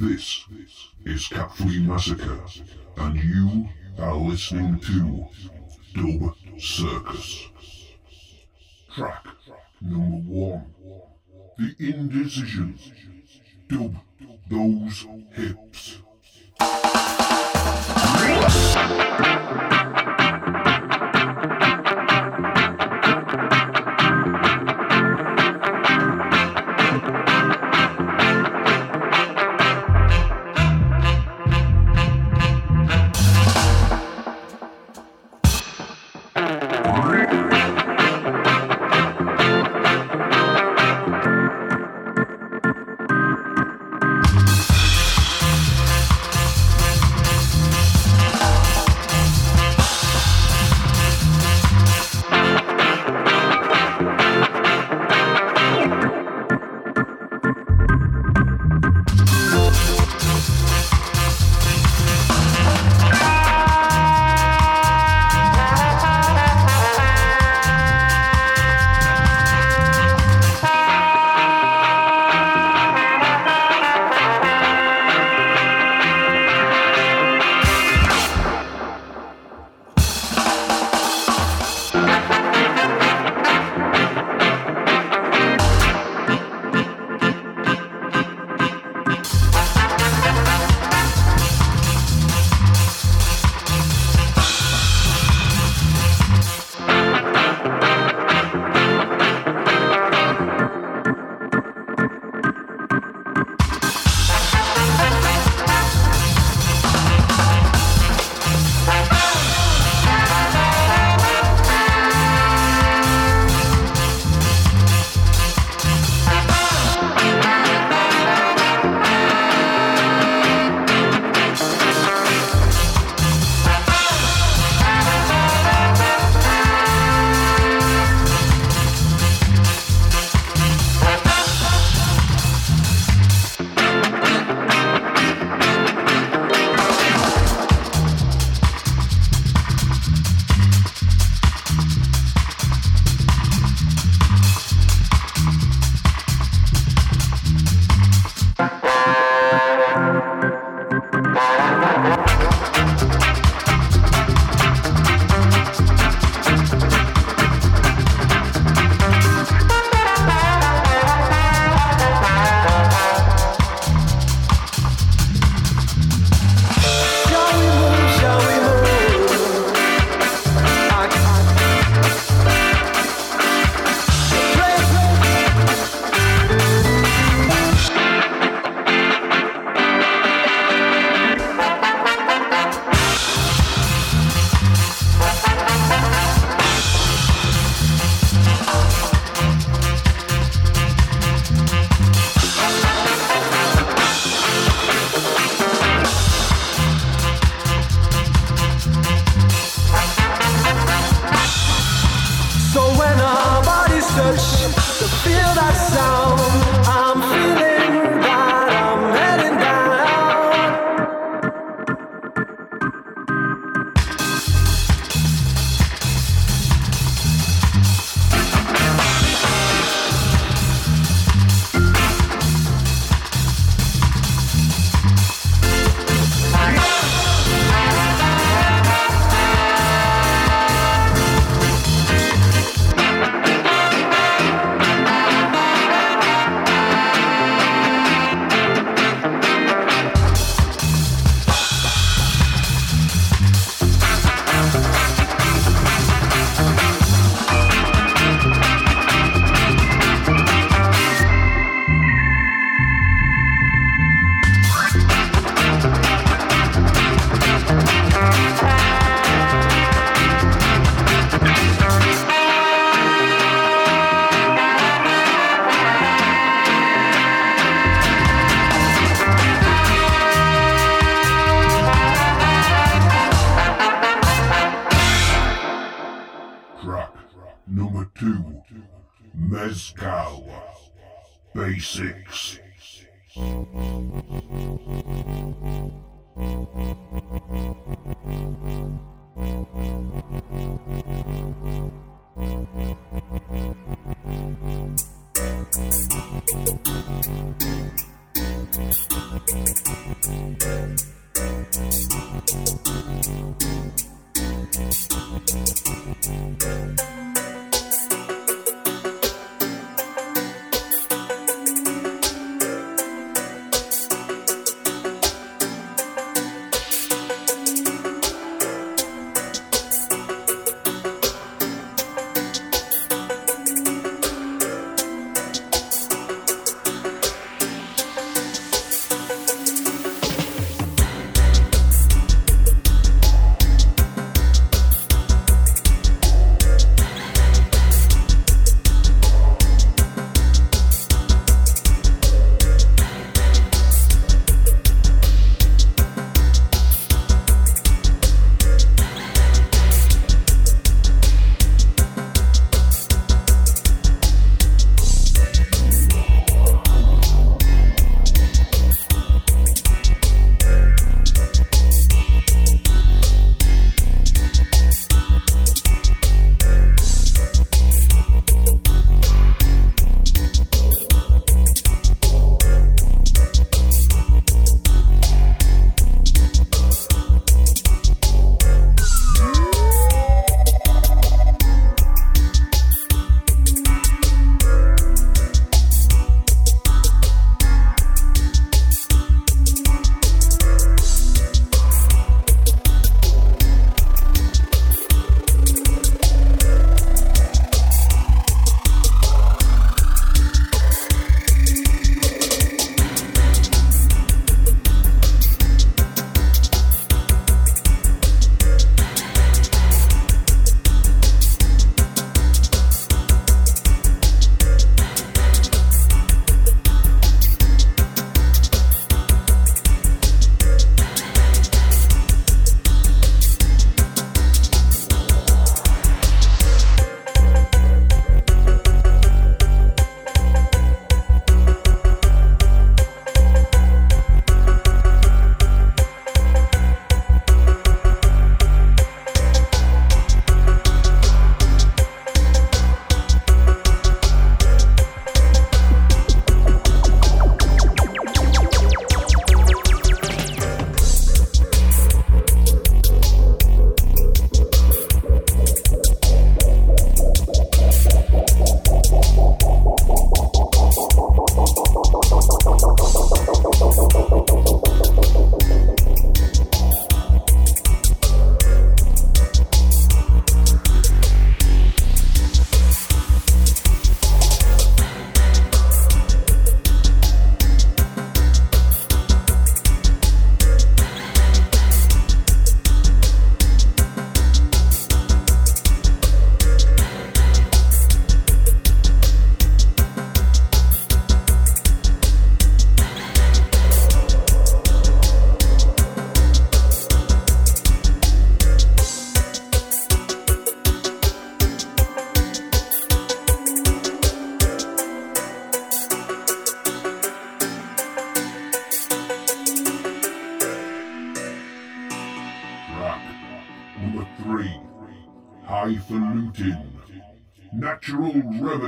This is Flea Massacre, and you are listening to Dub Circus. Track number one The Indecision. Dub those hips.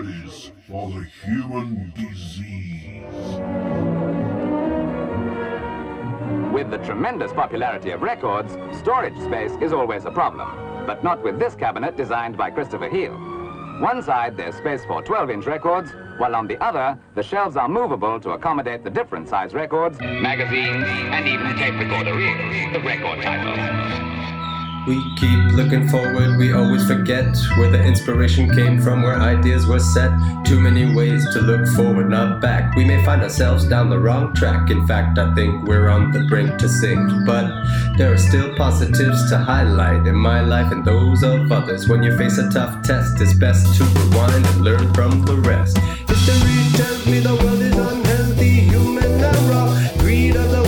Remedies for the human disease. With the tremendous popularity of records, storage space is always a problem. But not with this cabinet designed by Christopher Heel. One side, there's space for 12-inch records, while on the other, the shelves are movable to accommodate the different size records, magazines, and even tape recorder reels, the record title. We keep looking forward, we always forget where the inspiration came from, where ideas were set. Too many ways to look forward, not back. We may find ourselves down the wrong track. In fact, I think we're on the brink to sink. But there are still positives to highlight in my life and those of others. When you face a tough test, it's best to rewind and learn from the rest. History tells me the world is unhealthy, human and raw. Greed of the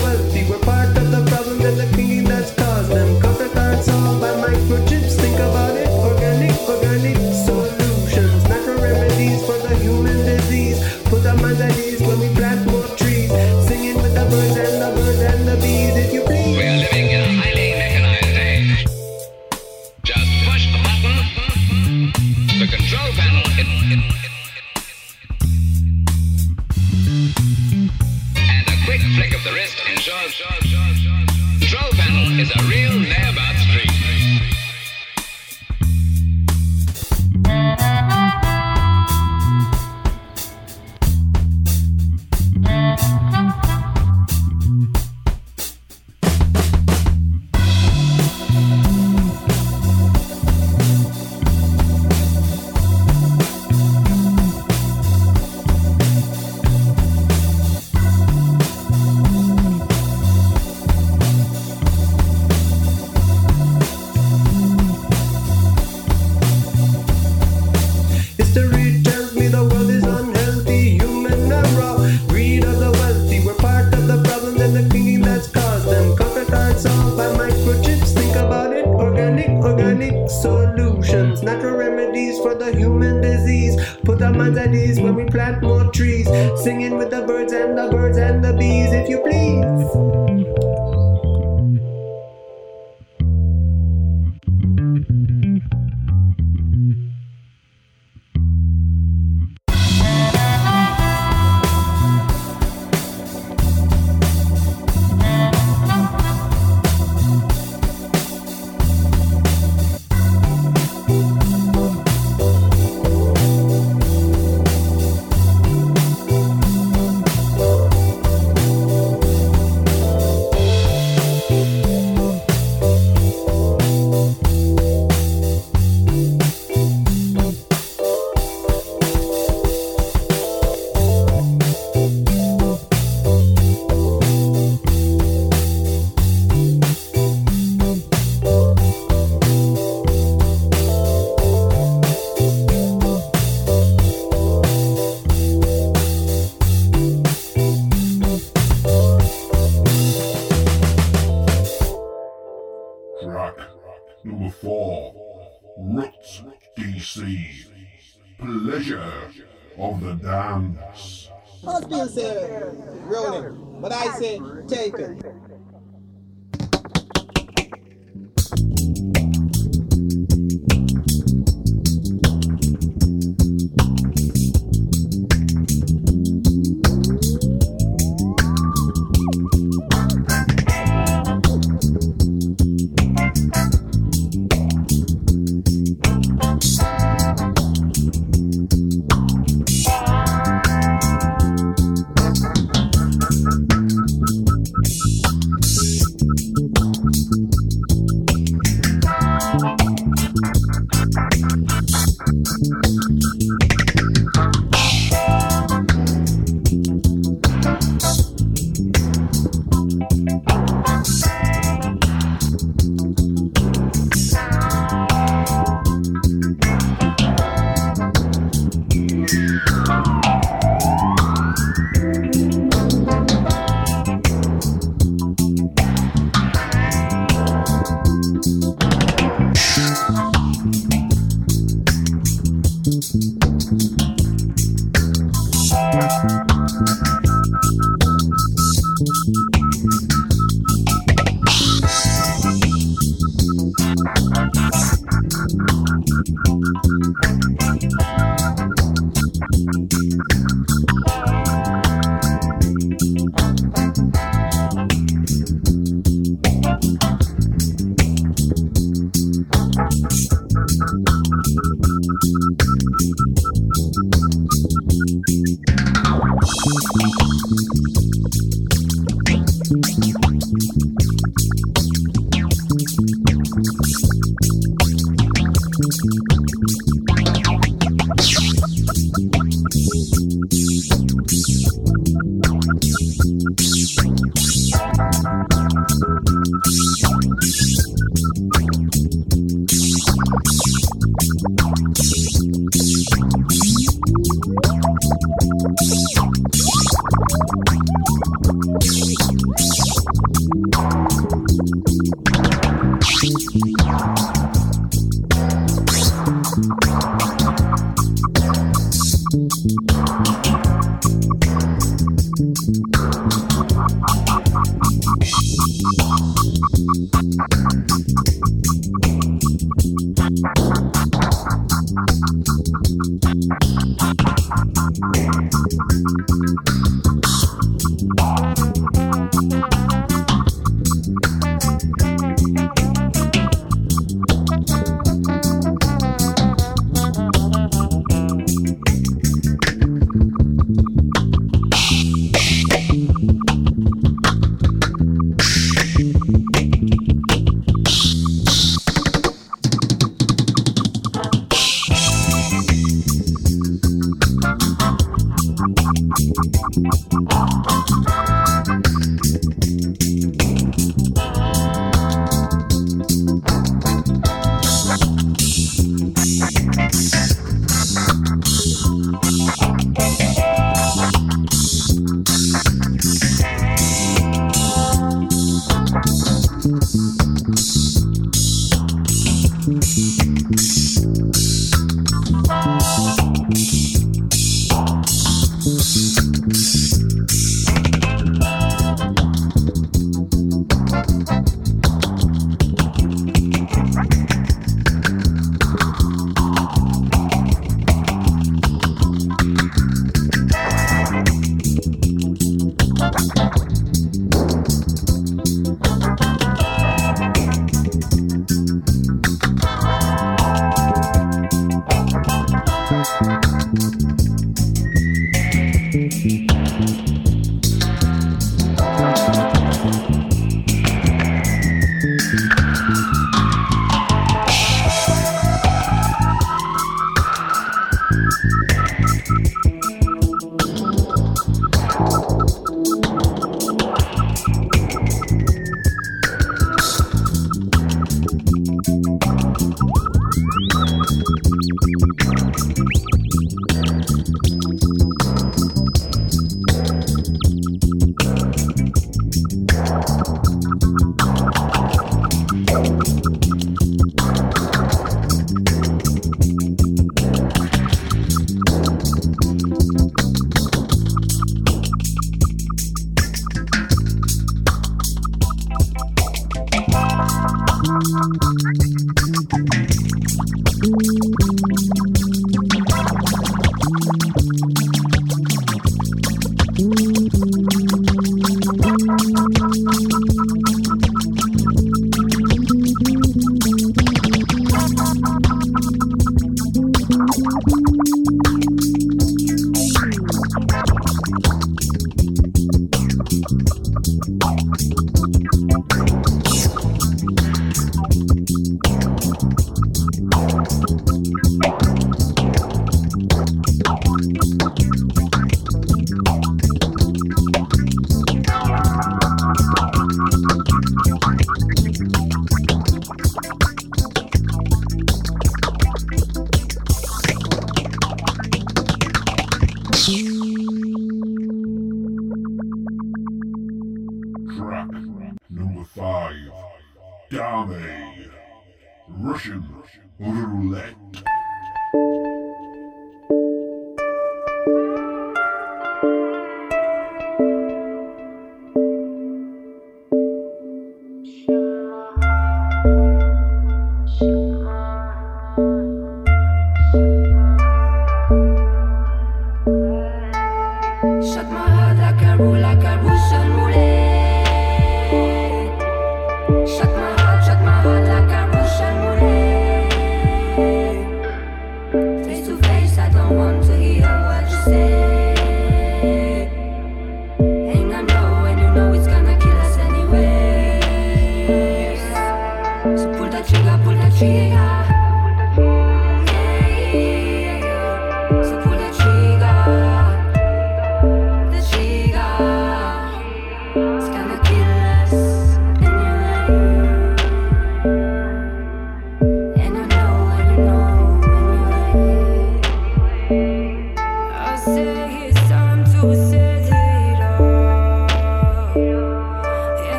trigger.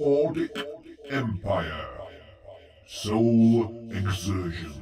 Ordic Empire. Soul Exertion.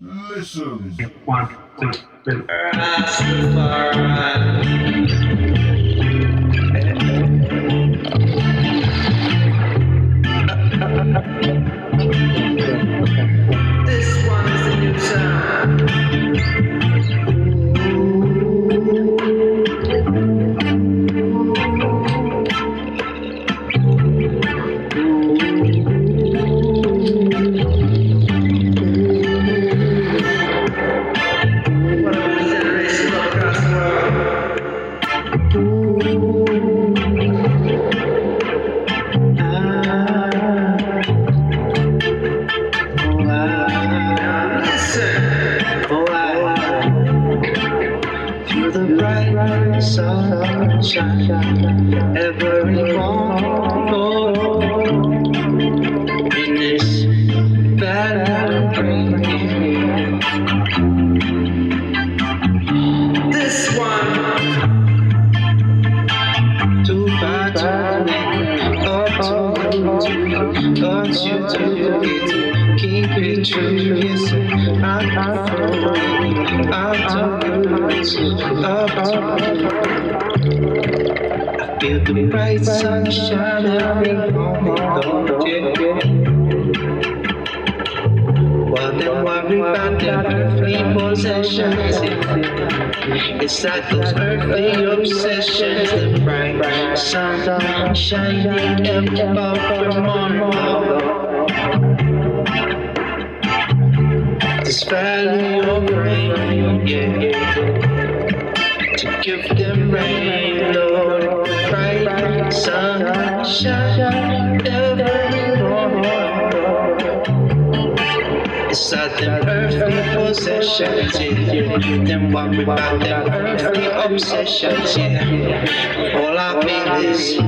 listens. the bright sun shining on the object. While they about earthly possessions, it's like those earthly obsessions. The bright sun shining above your on This valley of rain, yeah. Something earthly possessions, yeah. Then what about them earthly obsessions, yeah. All I feel is,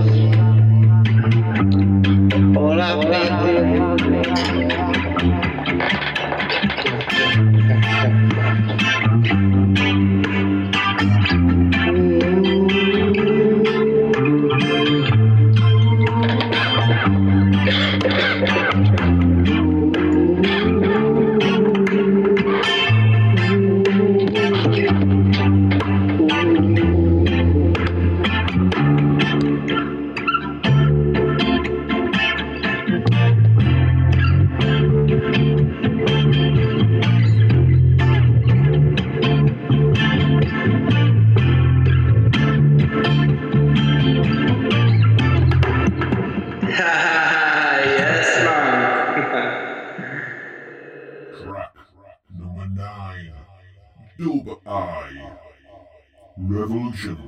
Revolution.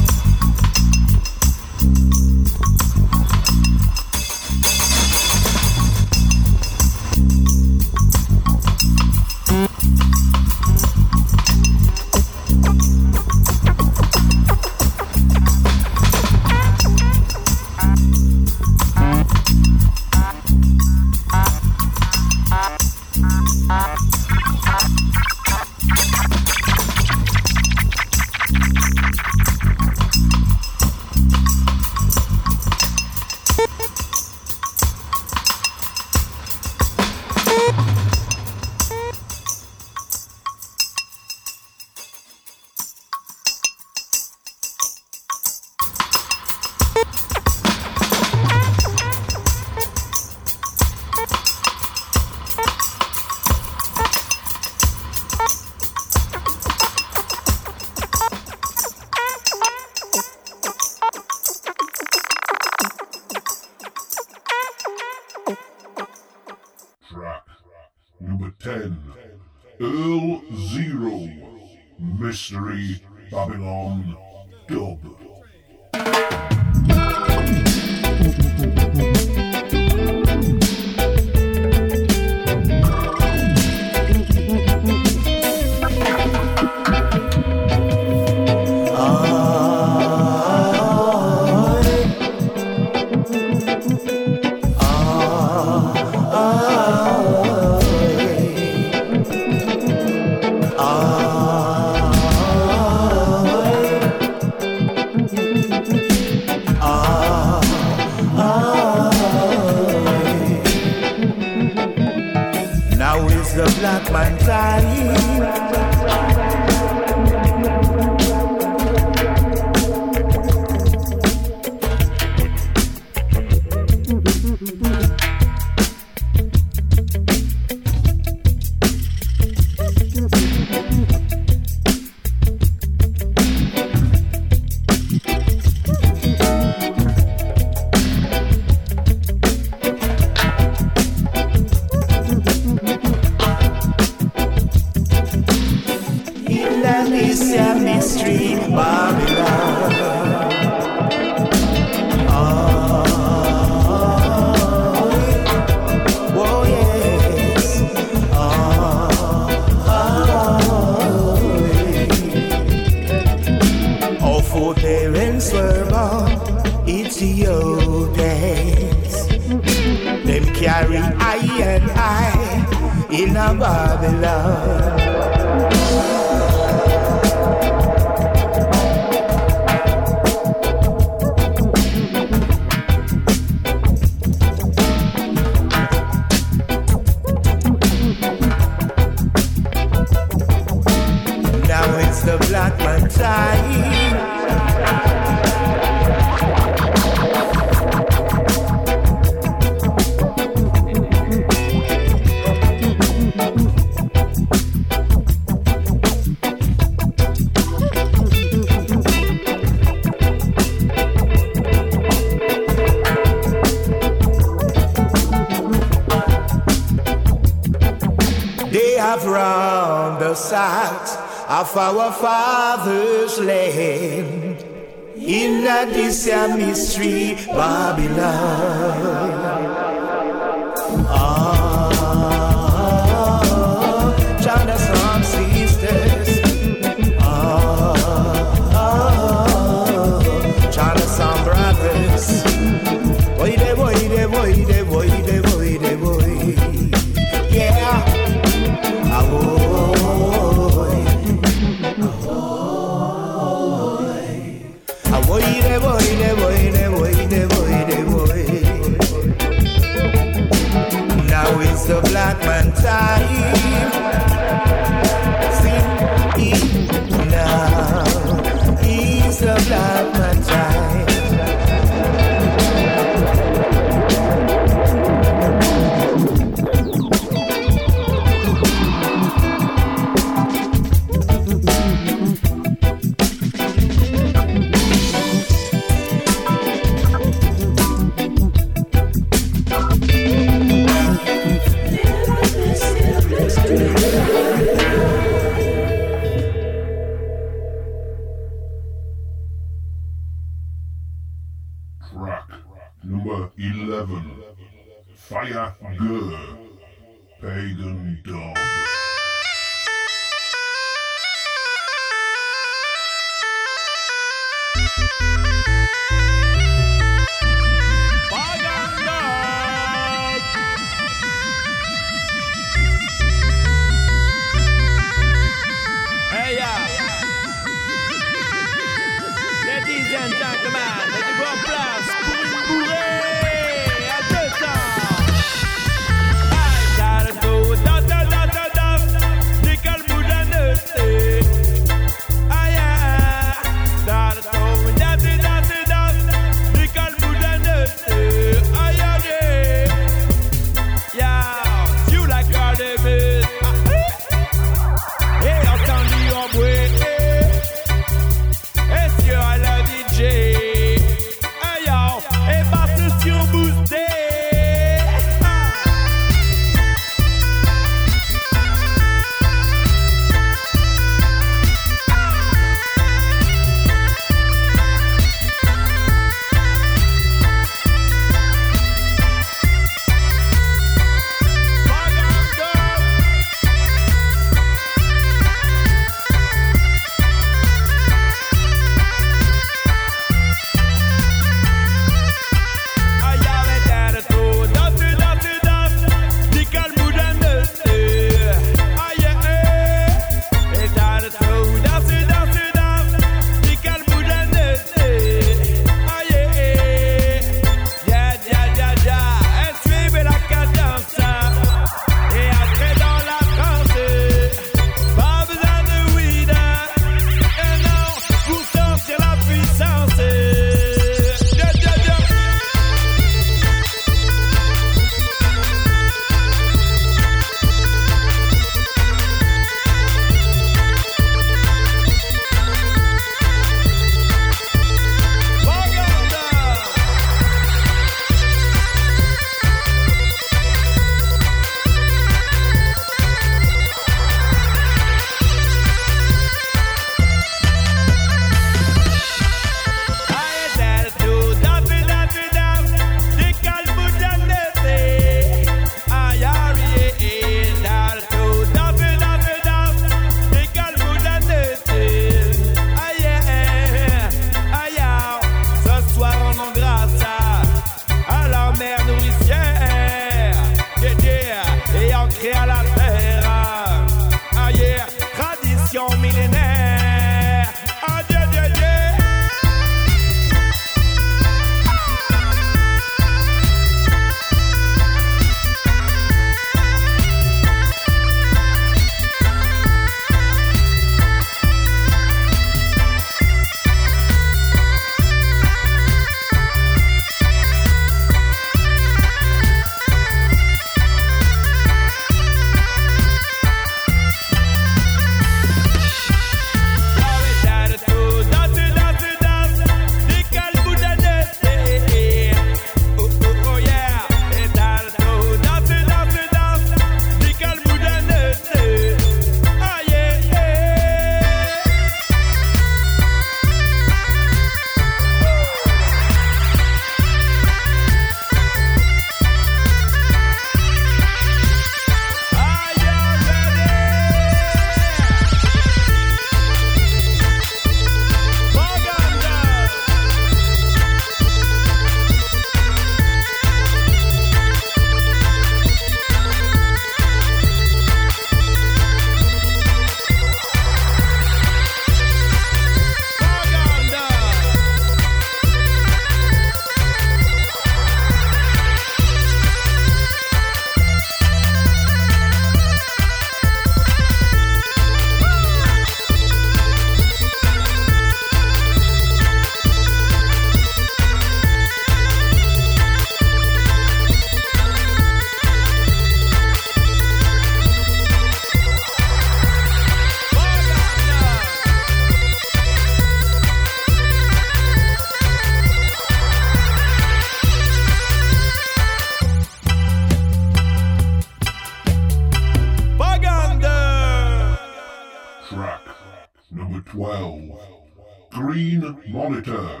Monitor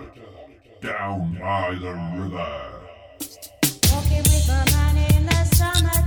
down by the river. Walking with my in the summer.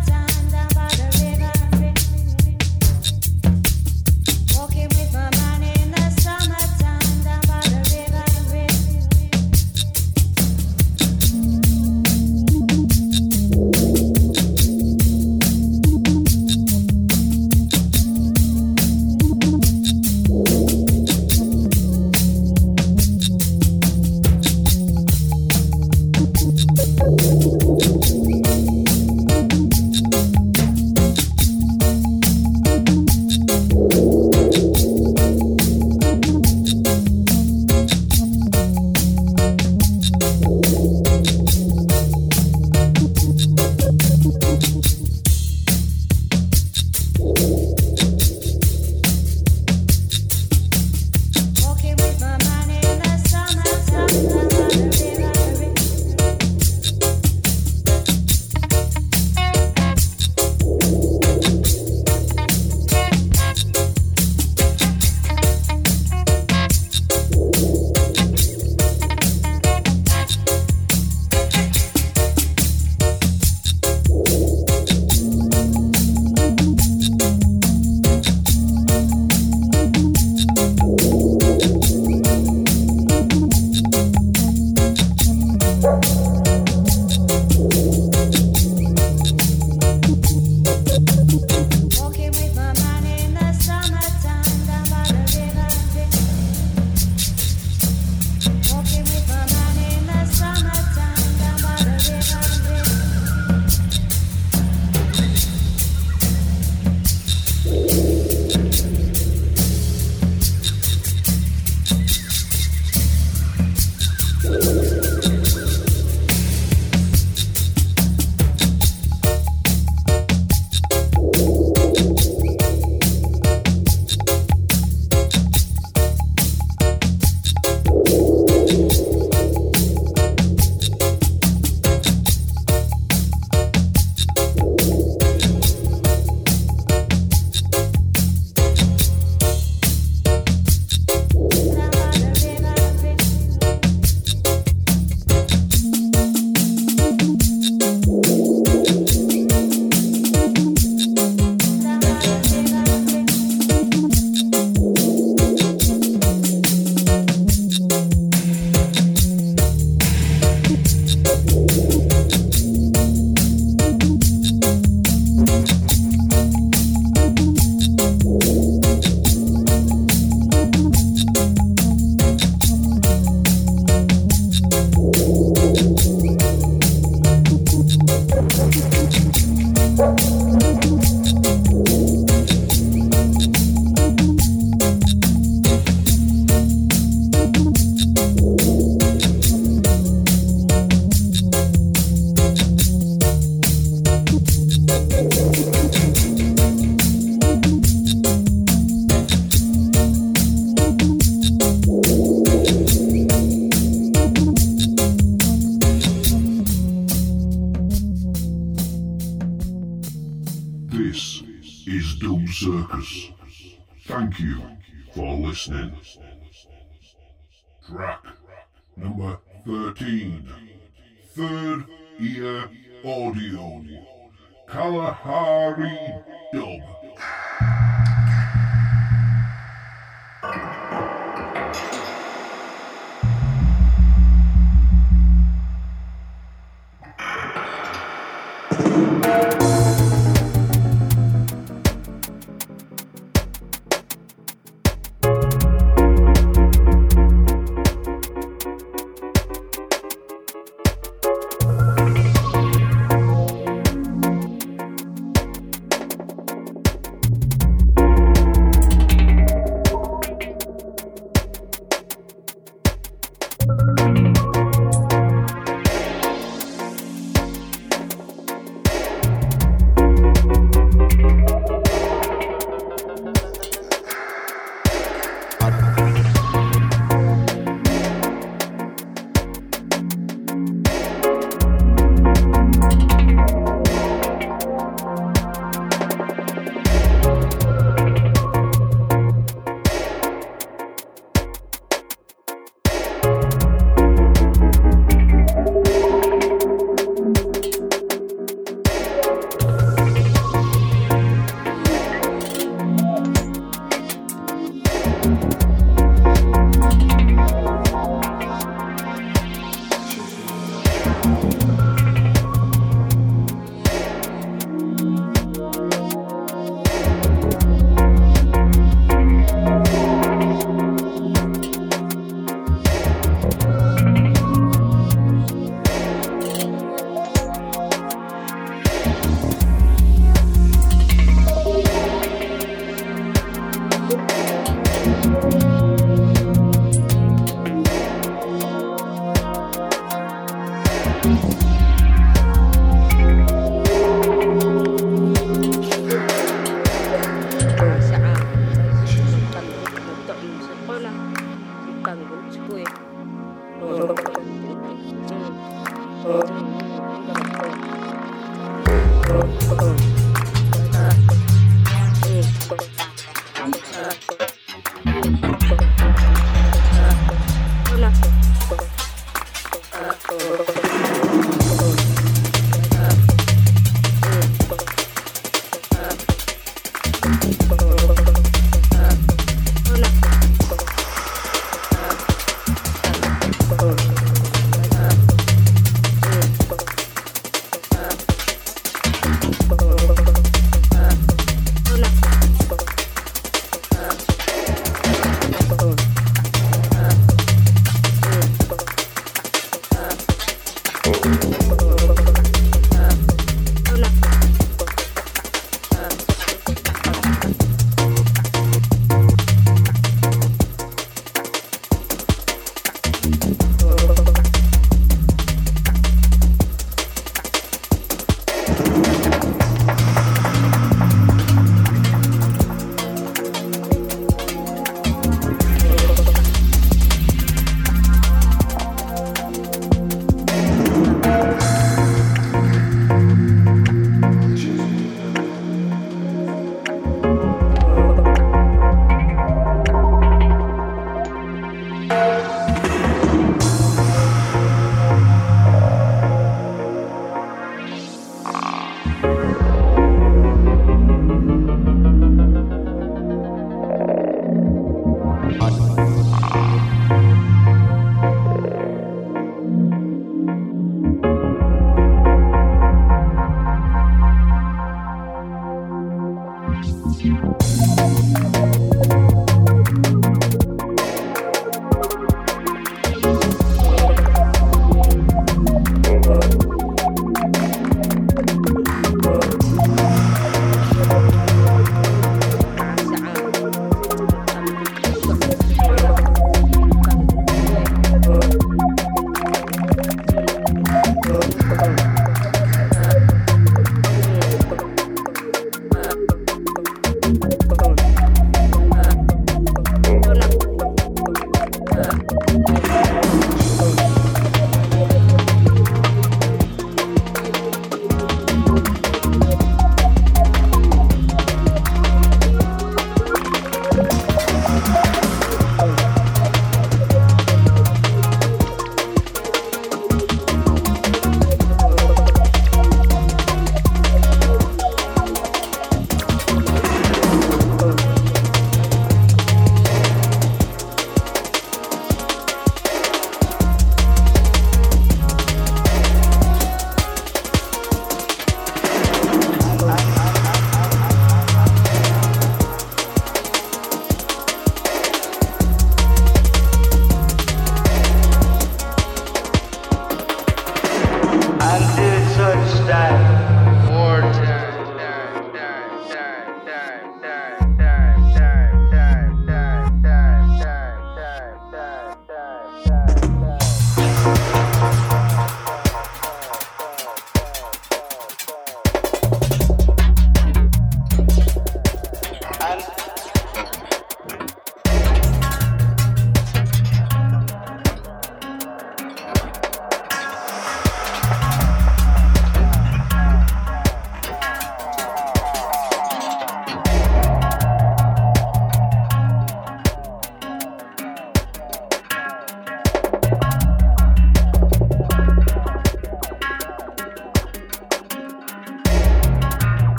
listening. Track number 13. Third Ear Audio. Kalahari Dub.